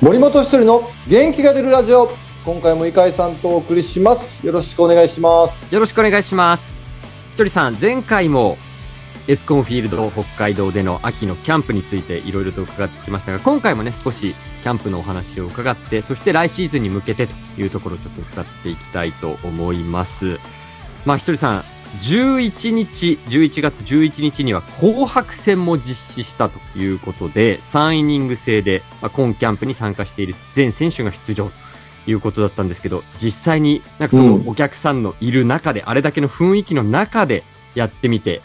森本一人の元気が出るラジオ。今回も井上さんとお送りします。よろしくお願いします。よろしくお願いします。ひとりさん前回もエスコンフィールド北海道での秋のキャンプについていろいろと伺ってきましたが今回もね少しキャンプのお話を伺ってそして来シーズンに向けてというところをちょっと伺っていきたいと思います。まあひとりさん11日、11月11日には紅白戦も実施したということで、3イニング制で、まあ、今キャンプに参加している全選手が出場ということだったんですけど、実際になんかそのお客さんのいる中で、うん、あれだけの雰囲気の中でやってみて、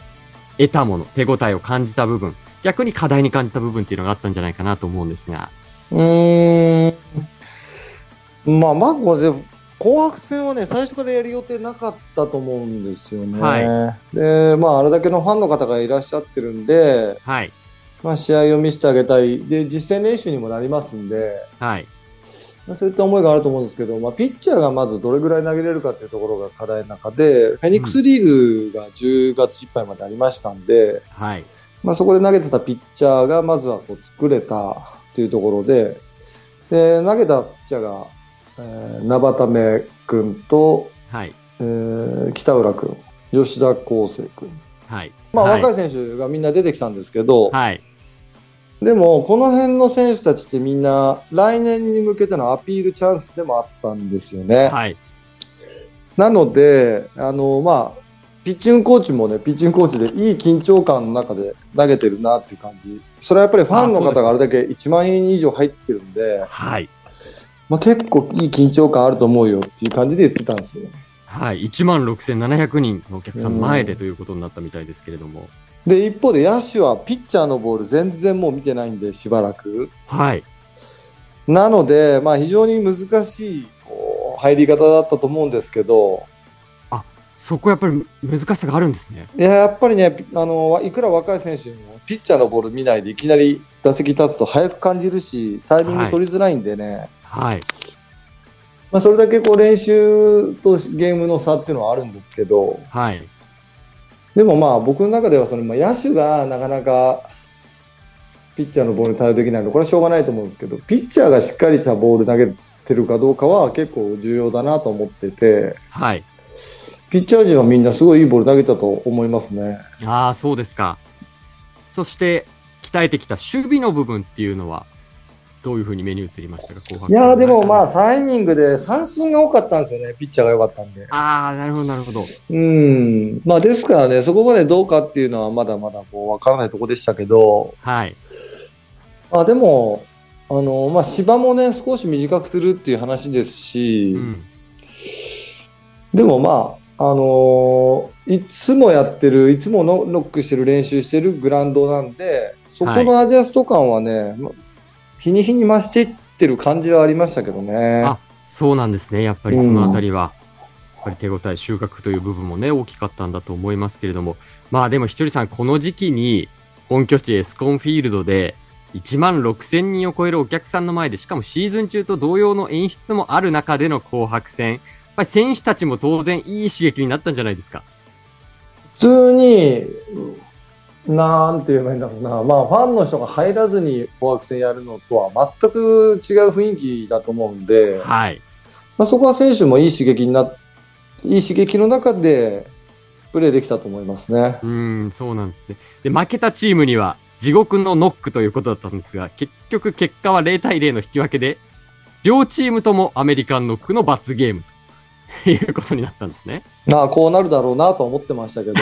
得たもの、手応えを感じた部分、逆に課題に感じた部分っていうのがあったんじゃないかなと思うんですが。うーん。まあ、まあ、これ紅白戦はね、最初からやる予定なかったと思うんですよね。はい、で、まあ、あれだけのファンの方がいらっしゃってるんで、はい、まあ、試合を見せてあげたい。で、実践練習にもなりますんで、はい、まあ、そういった思いがあると思うんですけど、まあ、ピッチャーがまずどれぐらい投げれるかっていうところが課題の中で、フェニックスリーグが10月いっぱいまでありましたんで、はい、まあ、そこで投げてたピッチャーがまずはこう作れたというところで、で、投げたピッチャーがえー、名畑目君と、はい。えー、北浦君、吉田康生君、はい。まあ、若い選手がみんな出てきたんですけど、はい、でも、この辺の選手たちってみんな来年に向けてのアピールチャンスでもあったんですよね。はい、なので、あのまあ、ピッチングコーチもね、ピッチングコーチでいい緊張感の中で投げてるなっていう感じ。それはやっぱりファンの方があれだけ1万円以上入ってるんで、はい、まあ、結構いい緊張感あると思うよっていう感じで言ってたんですよ。はい、1万6700人のお客さん前でということになったみたいですけれども。で、一方で野手はピッチャーのボール全然もう見てないんで、しばらく。はい。なので、まあ非常に難しいこう入り方だったと思うんですけど。あ、そこやっぱり難しさがあるんですね。いや、やっぱりね、あの、いくら若い選手にもピッチャーのボール見ないでいきなり打席立つと早く感じるし、タイミング取りづらいんでね。はいはい。まあ、それだけこう練習とゲームの差っていうのはあるんですけど、はい。でもまあ僕の中ではその、まあ、野手がなかなかピッチャーのボールに対応できないのこれはしょうがないと思うんですけど、ピッチャーがしっかりしたボール投げてるかどうかは結構重要だなと思ってて、はい。ピッチャー陣はみんなすごいいいボール投げたと思いますね。ああ、そうですか。そして、鍛えてきた守備の部分っていうのは、どういうふうに目に映りましたか、後半。いやでもまあ、3イニングで三振が多かったんですよね、ピッチャーが良かったんで。ああ、なるほど、なるほど。うん。まあ、ですからね、そこまでどうかっていうのは、まだまだこう分からないところでしたけど、はい。あでも、あの、まあ、芝もね、少し短くするっていう話ですし、うん、でもまあ、あのー、いつもやってる、いつもノックしてる練習してるグラウンドなんで、そこのアジャスト感はね、はい日に日に増していってる感じはありましたけどね。あそうなんですね、やっぱりそのあたりは。やっぱり手応え、収穫という部分もね、大きかったんだと思いますけれども、まあでもひとりさん、この時期に本拠地エスコンフィールドで1万6000人を超えるお客さんの前で、しかもシーズン中と同様の演出もある中での紅白戦、やっぱり選手たちも当然いい刺激になったんじゃないですか。普通になんて言えばいいんだろうな、まあ、ファンの人が入らずに紅白戦やるのとは全く違う雰囲気だと思うんで、はい。まあ、そこは選手もいい刺激にないい刺激の中でプレーできたと思いますね。うんそうなんですね。で負けたチームには地獄のノックということだったんですが結局結果は0対0の引き分けで両チームともアメリカンノックの罰ゲームいうことになったんですね。まあ、こうなるだろうなと思ってましたけど。こ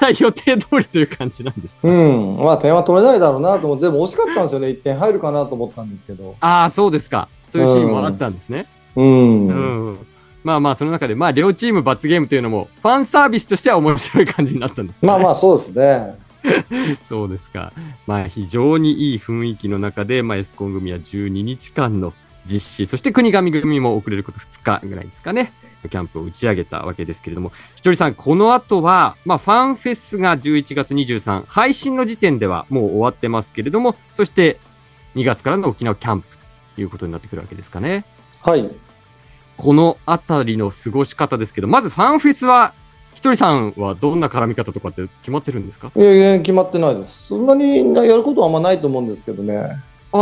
れは予定通りという感じなんですうん。まあ、点は取れないだろうなと思って、でも惜しかったんですよね。1点入るかなと思ったんですけど。ああ、そうですか。そういうシーンもあったんですね。うん。うん、まあまあ、その中で、まあ、両チーム罰ゲームというのも、ファンサービスとしては面白い感じになったんです、ね、まあまあ、そうですね。そうですか。まあ、非常にいい雰囲気の中で、まあ、エスコン組は12日間の実施、そして国神組も遅れること2日ぐらいですかね、キャンプを打ち上げたわけですけれども、ひとりさん、この後は、まあ、ファンフェスが11月23、配信の時点ではもう終わってますけれども、そして2月からの沖縄キャンプということになってくるわけですかね。はい。このあたりの過ごし方ですけど、まずファンフェスは、ひとりさんはどんな絡み方とかって決まってるんですか？いやいや、決まってないです。そんなにやることはあんまないと思うんですけどね。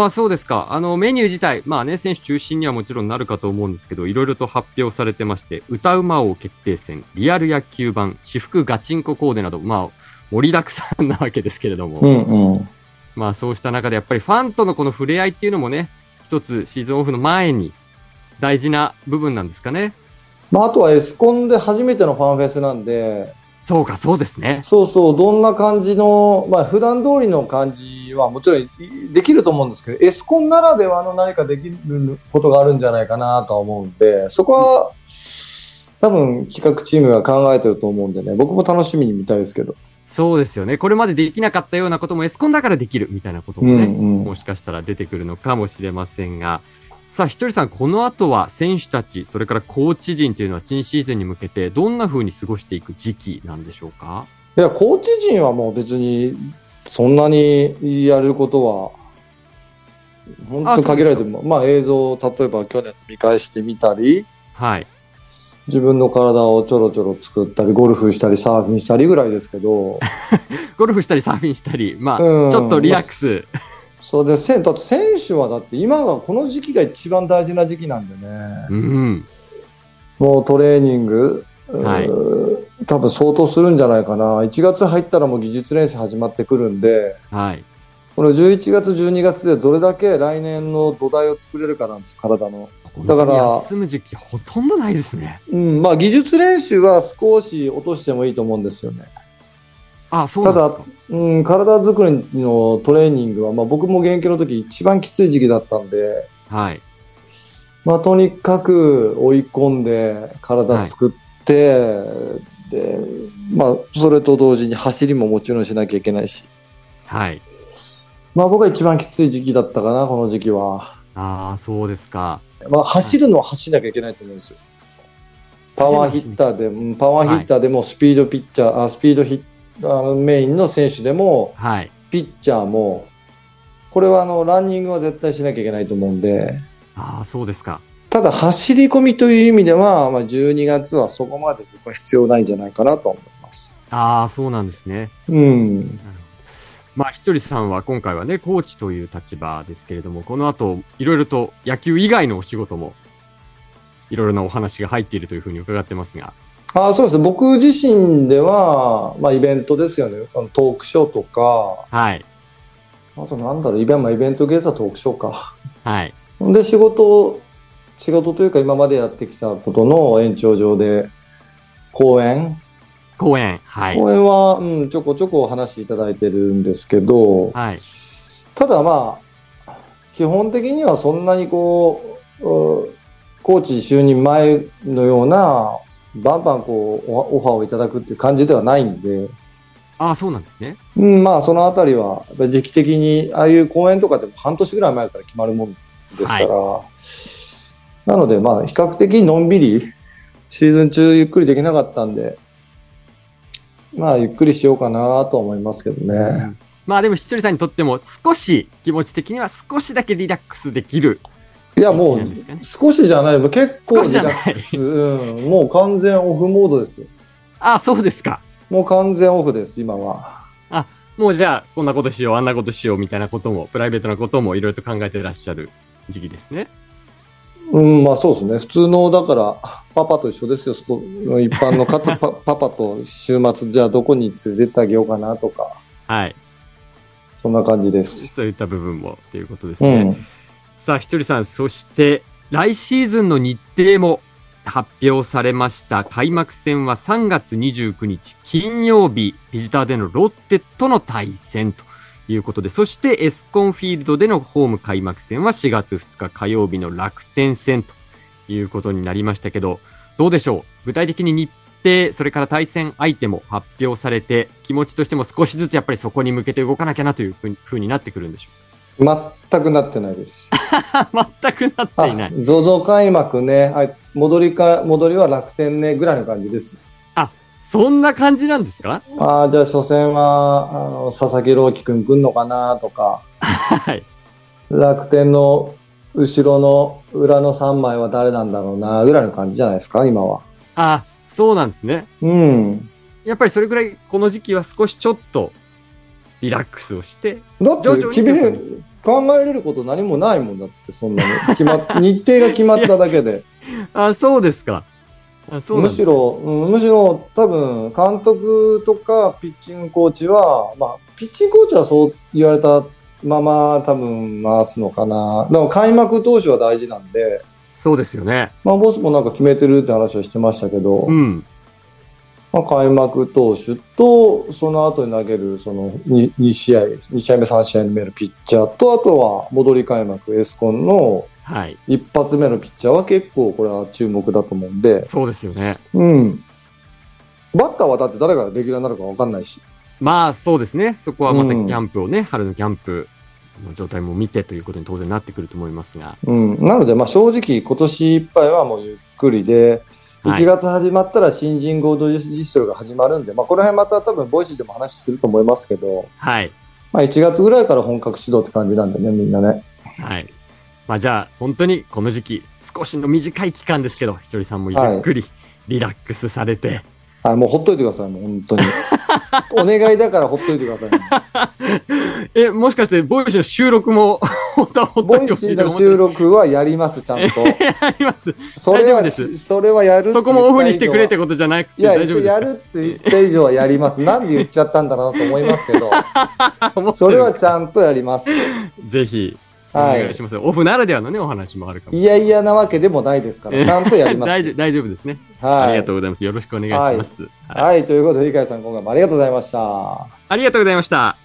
ああ、そうですか。あの、メニュー自体、まあね、選手中心にはもちろんなるかと思うんですけど、いろいろと発表されてまして、歌うま王決定戦、リアル野球版、私服ガチンココーデなど、まあ、盛りだくさんなわけですけれども、うんうん。まあそうした中でやっぱりファンとのこの触れ合いっていうのもね、一つシーズンオフの前に大事な部分なんですかね。まあ、あとはエスコンで初めてのファンフェスなんで、そうか、そうですね。そうそう、どんな感じの、まあ、普段通りの感じはもちろんできると思うんですけど、エスコンならではの何かできることがあるんじゃないかなとは思うんで、そこは、多分企画チームが考えてると思うんでね、僕も楽しみに見たいですけど。そうですよね。これまでできなかったようなこともエスコンだからできるみたいなこともね、うんうんもしかしたら出てくるのかもしれませんが、さあ、ひとりさん、この後は選手たち、それからコーチ陣というのは新シーズンに向けてどんな風に過ごしていく時期なんでしょうか？いや、コーチ陣はもう別に、そんなにやれることは、本当に限られても、まあ映像を例えば去年見返してみたり、はい。自分の体をちょろちょろ作ったり、ゴルフしたり、サーフィンしたりぐらいですけど、ゴルフしたりサーフィンしたり、まあ、うんちょっとリラックス。そうで、せんだって選手はだって今がこの時期が一番大事な時期なんでね、うん。もうトレーニング、はい多分相当するんじゃないかな。1月入ったらもう技術練習始まってくるんで、はい。この11月、12月でどれだけ来年の土台を作れるかなんです、体の。だから休む時期ほとんどないですね。うん、まあ技術練習は少し落としてもいいと思うんですよね。あ、そうなんですか。うん、体作りのトレーニングは、まあ僕も現役の時一番きつい時期だったんで、はい。まあとにかく追い込んで体作って、で、まあそれと同時に走りももちろんしなきゃいけないし、はい。まあ僕は一番きつい時期だったかな、この時期は。ああ、そうですか。まあ走るのは走らなきゃいけないと思うんですよ。パワーヒッターで、うんパワーヒッターでもスピードピッチャー、あスピードヒッターメインの選手でも、はい。ピッチャーも、これはあのランニングは絶対しなきゃいけないと思うんで、ああ、そうですか。ただ走り込みという意味では、まあ、12月はそこまで僕は必要ないんじゃないかなと思います。ああ、そうなんですね。うん。まあ、ひとりさんは今回はね、コーチという立場ですけれども、この後、いろいろと野球以外のお仕事も、いろいろなお話が入っているというふうに伺ってますが。あそうですね。僕自身では、まあ、イベントですよね。あのトークショーとか、はい。あとなんだろう、イベント、イベントゲーザートークショーか。はい。で、仕事、仕事というか今までやってきたことの延長上で、講演、講演。はい。講演は、うん、ちょこちょこお話しいただいてるんですけど、はい。ただまあ、基本的にはそんなにこう、うコーチ就任前のような、バンバンこう、オオファーをいただくっていう感じではないんで、ああ、そうなんですね。うん、まあそのあたりは、時期的に、ああいう公演とかでも半年ぐらい前から決まるもんですから、なのでまあ比較的のんびり、シーズン中ゆっくりできなかったんで、まあゆっくりしようかなと思いますけどね。まあでも、ひとりさんにとっても少し、気持ち的には少しだけリラックスできる。いやもう少しじゃない、もう結構リラックス、うん、もう完全オフモードですよ。ああ、そうですか。もう完全オフです、今は。もうじゃあ、こんなことしよう、あんなことしようみたいなことも、プライベートなこともいろいろと考えてらっしゃる時期ですね。うん、まあそうですね。普通の、だから、パパと一緒ですよ。そこの一般の方パ パパと週末、じゃあどこに連れてってあげようかなとか、はい。そんな感じです。そういった部分もということですね。うん。さあ、ひとりさん、そして、来シーズンの日程も発表されました。開幕戦は3月29日金曜日、ビジターでのロッテとの対戦ということで、そしてエスコンフィールドでのホーム開幕戦は4月2日火曜日の楽天戦ということになりましたけど、どうでしょう？具体的に日程、それから対戦相手も発表されて、気持ちとしても少しずつやっぱりそこに向けて動かなきゃなというふうになってくるんでしょ全くなってないです。全くなっていない。ZOZO 開幕ね、あ戻りか、戻りは楽天ね、ぐらいの感じです。そんな感じなんですか？ああ、じゃあ初戦は、あの、佐々木朗希くん来んのかなとか、はい。楽天の後ろの裏の3枚は誰なんだろうな、ぐらいの感じじゃないですか、今は。あ、そうなんですね。うん。やっぱりそれぐらいこの時期は少しちょっとリラックスをして、だって君考えられること何もないもんだって、そんなに。決まっ日程が決まっただけで。あ、そうですか。むしろ、うんむしろ多分、監督とかピッチングコーチは、まあ、ピッチングコーチはそう言われたまま多分回すのかな。でも開幕投手は大事なんで、そうですよね。まあ、ボスもなんか決めてるって話をしてましたけど、うん。まあ、開幕投手と、その後に投げる、その 2, 2試合、2試合目、3試合目のピッチャーと、あとは戻り開幕、エスコンのはい。一発目のピッチャーは結構これは注目だと思うんで、そうですよね。うん。バッターはだって誰がレギュラーになるか分かんないし。まあそうですね。そこはまたキうんャンプをね、春のキャンプの状態も見てということに当然なってくると思いますが。うん。なので、まあ正直今年いっぱいはもうゆっくりで、はい1月始まったら新人合同自主が始まるんで、まあこの辺また多分ボイシーでも話すると思いますけど、はい。まあ1月ぐらいから本格始動って感じなんでね、みんなね。はい。まあじゃあ、本当にこの時期、少しの短い期間ですけど、ひとりさんもゆっくりリラックスされて、はい、もうほっといてください、もう本当に。お願いだからほっといてください。え、もしかして、ボイシーの収録も、本当はほっボといてほしイシーの収録はやります、ちゃんと。あります。それはそれはやるそこもオフにしてくれって以ことじゃなくて。いや、やるって言った以上はやります。なんで言っちゃったんだろうなと思いますけど、それるはちゃんとやります。ぜひ、おはい願いします。オフならではのね、お話もあるかもしいやいやなわけでもないですから、ちゃんとやります。大丈夫大丈夫ですね、はい。ありがとうございます。よろしくお願いします。はいはい、ということで、理解さん、今回もありがとうございました。ありがとうございました。